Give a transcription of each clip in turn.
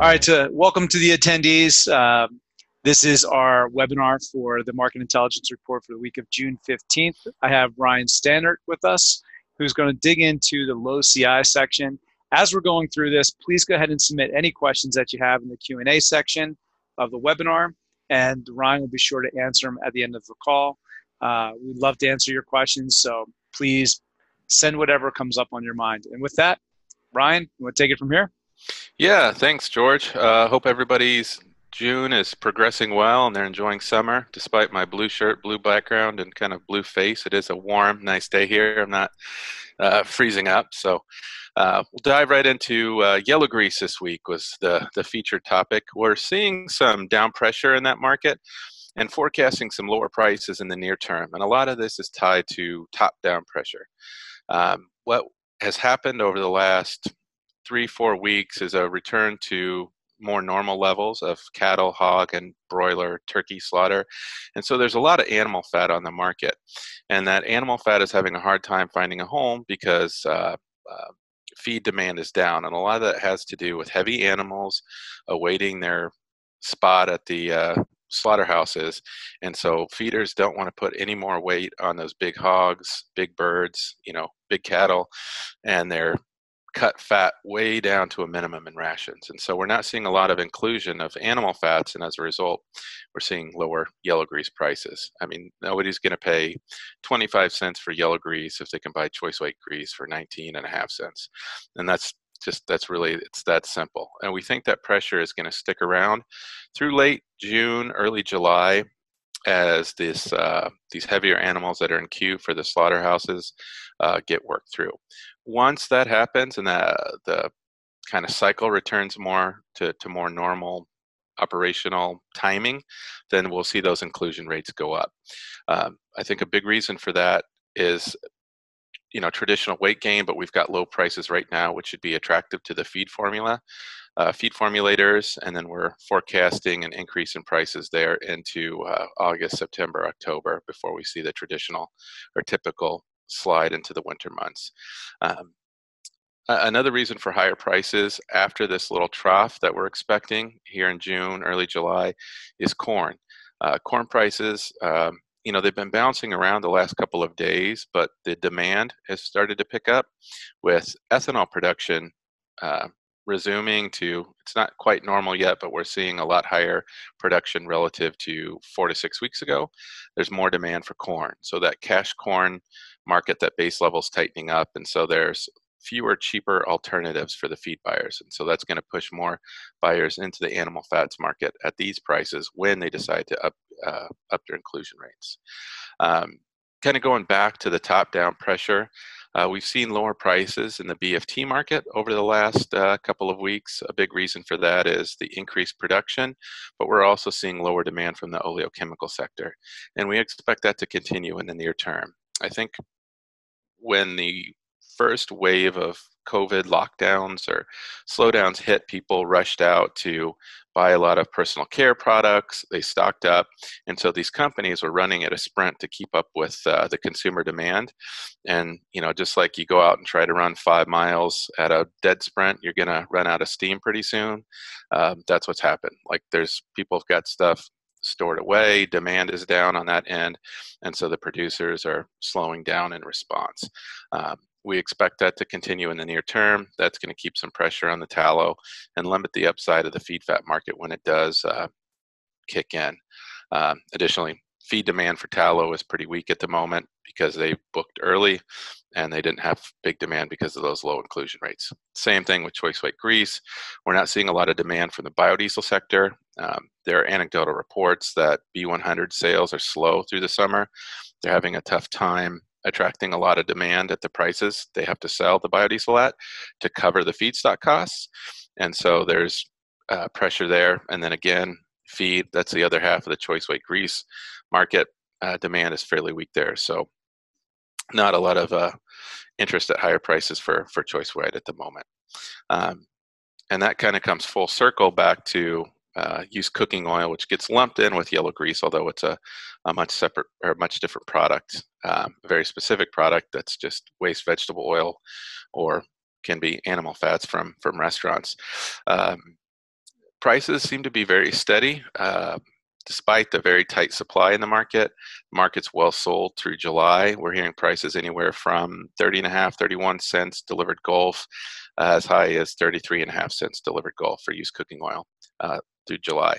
All right, so welcome to the attendees. Uh, this is our webinar for the Market Intelligence Report for the week of June 15th. I have Ryan Stannard with us, who's going to dig into the low CI section. As we're going through this, please go ahead and submit any questions that you have in the Q&A section of the webinar, and Ryan will be sure to answer them at the end of the call. Uh, we'd love to answer your questions, so please send whatever comes up on your mind. And with that, Ryan, you want to take it from here? Yeah, thanks, George. Uh, hope everybody's June is progressing well and they're enjoying summer despite my blue shirt, blue background, and kind of blue face. It is a warm, nice day here. I'm not uh, freezing up. So uh, we'll dive right into uh, yellow grease this week was the, the featured topic. We're seeing some down pressure in that market and forecasting some lower prices in the near term. And a lot of this is tied to top down pressure. Um, what has happened over the last three, four weeks is a return to more normal levels of cattle, hog, and broiler turkey slaughter. And so there's a lot of animal fat on the market. And that animal fat is having a hard time finding a home because uh, uh, feed demand is down. And a lot of that has to do with heavy animals awaiting their spot at the uh, slaughterhouses. And so feeders don't want to put any more weight on those big hogs, big birds, you know, big cattle, and they're cut fat way down to a minimum in rations. And so we're not seeing a lot of inclusion of animal fats, and as a result, we're seeing lower yellow grease prices. I mean, nobody's going to pay 25 cents for yellow grease if they can buy choice white grease for 19 and a half cents. And that's just that's really it's that simple and we think that pressure is going to stick around through late june early july as this uh, these heavier animals that are in queue for the slaughterhouses uh, get worked through. Once that happens and the the kind of cycle returns more to, to more normal operational timing, then we'll see those inclusion rates go up. Um, I think a big reason for that is you know traditional weight gain, but we've got low prices right now, which should be attractive to the feed formula uh, feed formulators, and then we're forecasting an increase in prices there into uh, August, September, October before we see the traditional or typical slide into the winter months. Um, another reason for higher prices after this little trough that we're expecting here in June, early July, is corn. Uh, corn prices, um, you know, they've been bouncing around the last couple of days, but the demand has started to pick up with ethanol production uh, resuming to it's not quite normal yet but we're seeing a lot higher production relative to four to six weeks ago there's more demand for corn so that cash corn market that base level's tightening up and so there's fewer cheaper alternatives for the feed buyers and so that's going to push more buyers into the animal fats market at these prices when they decide to up uh, up their inclusion rates um, kind of going back to the top down pressure uh, we've seen lower prices in the BFT market over the last uh, couple of weeks. A big reason for that is the increased production, but we're also seeing lower demand from the oleochemical sector. And we expect that to continue in the near term. I think when the first wave of COVID lockdowns or slowdowns hit, people rushed out to buy a lot of personal care products. They stocked up. And so these companies were running at a sprint to keep up with uh, the consumer demand. And, you know, just like you go out and try to run five miles at a dead sprint, you're going to run out of steam pretty soon. Um, that's what's happened. Like there's people have got stuff stored away, demand is down on that end, and so the producers are slowing down in response. Um, we expect that to continue in the near term. That's going to keep some pressure on the tallow and limit the upside of the feed fat market when it does uh, kick in. Um, additionally, feed demand for tallow is pretty weak at the moment because they booked early and they didn't have big demand because of those low inclusion rates. Same thing with choice white grease. We're not seeing a lot of demand from the biodiesel sector. Um, there are anecdotal reports that B100 sales are slow through the summer. They're having a tough time attracting a lot of demand at the prices they have to sell the biodiesel at to cover the feedstock costs. And so there's uh, pressure there. And then again, feed, that's the other half of the choice white grease market. Uh, demand is fairly weak there. So not a lot of uh, interest at higher prices for, for choice white at the moment. Um, and that kind of comes full circle back to uh, used cooking oil, which gets lumped in with yellow grease, although it's a, a much separate or much different product, um, a very specific product that's just waste vegetable oil or can be animal fats from from restaurants. Um, prices seem to be very steady. Uh, despite the very tight supply in the market, market's well sold through July. We're hearing prices anywhere from 30 and a half, 31 cents delivered Gulf, uh, as high as 33 and a half cents delivered Gulf for used cooking oil uh, through July.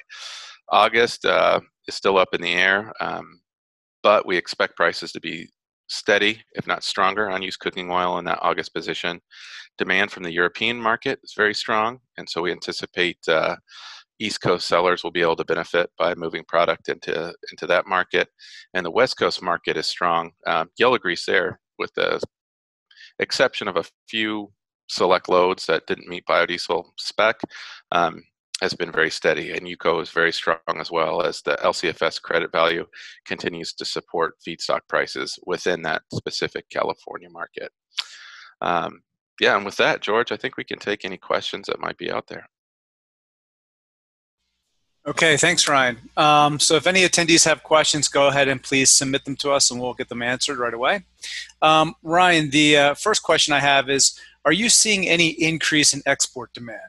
August uh, is still up in the air, um, but we expect prices to be steady, if not stronger, on used cooking oil in that August position. Demand from the European market is very strong, and so we anticipate uh, East Coast sellers will be able to benefit by moving product into into that market, and the West Coast market is strong. Um, yellow grease there, with the exception of a few select loads that didn't meet biodiesel spec, um, has been very steady, and UCO is very strong as well as the LCFS credit value continues to support feedstock prices within that specific California market. Um, yeah, and with that, George, I think we can take any questions that might be out there. Okay, thanks, Ryan. Um, so if any attendees have questions, go ahead and please submit them to us and we'll get them answered right away. Um, Ryan, the uh, first question I have is, are you seeing any increase in export demand?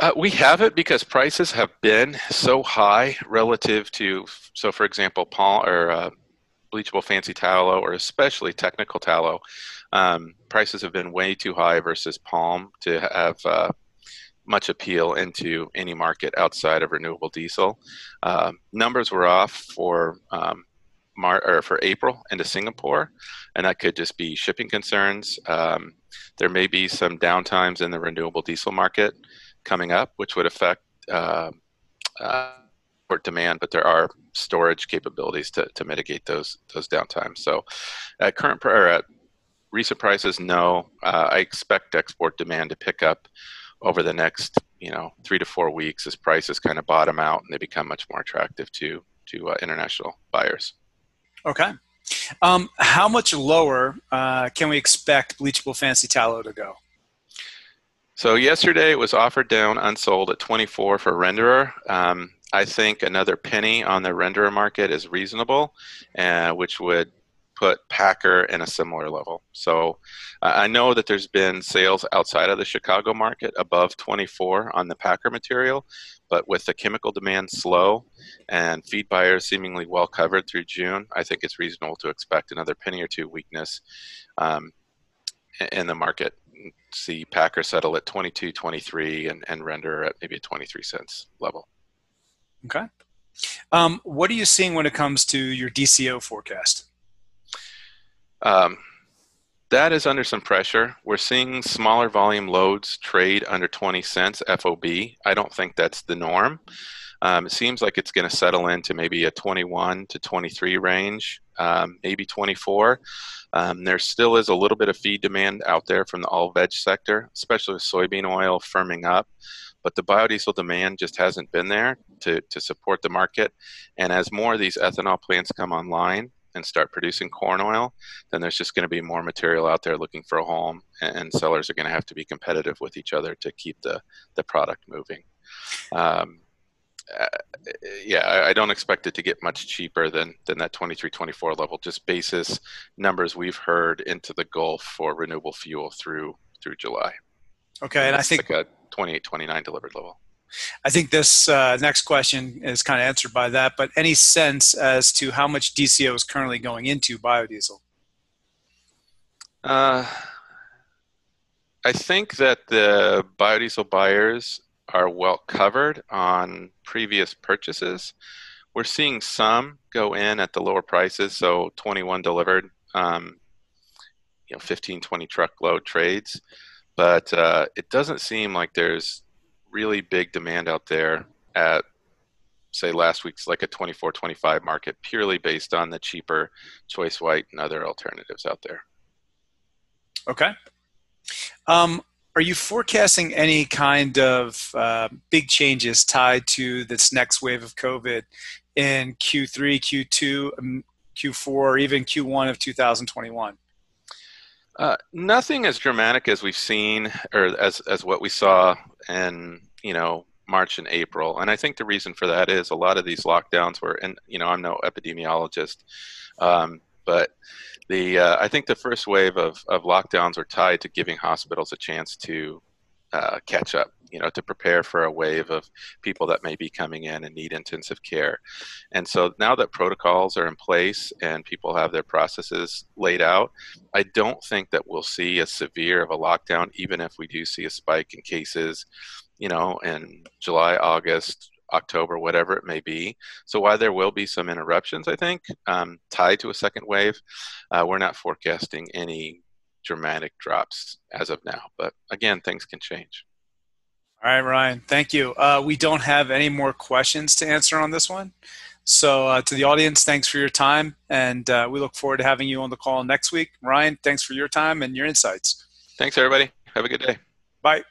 Uh, we have it because prices have been so high relative to, so for example, palm or uh, bleachable fancy tallow, or especially technical tallow, um, prices have been way too high versus palm to have uh, much appeal into any market outside of renewable diesel. Uh, numbers were off for um, Mar- or for April into Singapore, and that could just be shipping concerns. Um, there may be some downtimes in the renewable diesel market coming up, which would affect uh, uh, demand, but there are storage capabilities to, to mitigate those those downtimes. So, at current or at recent prices, no. Uh, I expect export demand to pick up over the next you know three to four weeks as prices kind of bottom out and they become much more attractive to to uh, international buyers. Okay. Um, how much lower uh, can we expect bleachable fancy tallow to go? So yesterday it was offered down unsold at 24 for renderer. Um, I think another penny on the renderer market is reasonable, uh, which would put Packer in a similar level. So uh, I know that there's been sales outside of the Chicago market above 24 on the Packer material, but with the chemical demand slow and feed buyers seemingly well covered through June, I think it's reasonable to expect another penny or two weakness um, in the market see Packer settle at 22, 23, and, and render at maybe a 23 cents level. Okay. Um, what are you seeing when it comes to your DCO forecast? Um, that is under some pressure. We're seeing smaller volume loads trade under 20 cents FOB. I don't think that's the norm. Um, it seems like it's going to settle into maybe a 21 to 23 range, um, maybe 24. Um, there still is a little bit of feed demand out there from the all veg sector, especially with soybean oil firming up. But the biodiesel demand just hasn't been there to, to support the market. And as more of these ethanol plants come online, and start producing corn oil, then there's just going to be more material out there looking for a home, and sellers are going to have to be competitive with each other to keep the, the product moving. Um, uh, yeah, I don't expect it to get much cheaper than than that 23, 24 level. Just basis numbers we've heard into the Gulf for renewable fuel through through July. Okay, and, and I think it's like a 28, 29 delivered level. I think this uh, next question is kind of answered by that. But any sense as to how much DCO is currently going into biodiesel? Uh, I think that the biodiesel buyers are well covered on previous purchases. We're seeing some go in at the lower prices, so 21 delivered, um, you know, 15, 20 truckload trades. But uh, it doesn't seem like there's really big demand out there at, say, last week's like a 24, 25 market, purely based on the cheaper choice white and other alternatives out there. Okay. Um, are you forecasting any kind of uh, big changes tied to this next wave of COVID in Q3, Q2, Q4, or even Q1 of 2021? Uh, nothing as dramatic as we've seen, or as as what we saw in you know March and April. And I think the reason for that is a lot of these lockdowns were, and you know, I'm no epidemiologist, um, but the uh, I think the first wave of, of lockdowns are tied to giving hospitals a chance to uh, catch up you know, to prepare for a wave of people that may be coming in and need intensive care. And so now that protocols are in place and people have their processes laid out, I don't think that we'll see as severe of a lockdown, even if we do see a spike in cases, you know, in July, August, October, whatever it may be. So while there will be some interruptions, I think, um, tied to a second wave, uh, we're not forecasting any dramatic drops as of now. But again, things can change. All right, Ryan, thank you. Uh, we don't have any more questions to answer on this one. So, uh, to the audience, thanks for your time, and uh, we look forward to having you on the call next week. Ryan, thanks for your time and your insights. Thanks, everybody. Have a good day. Bye.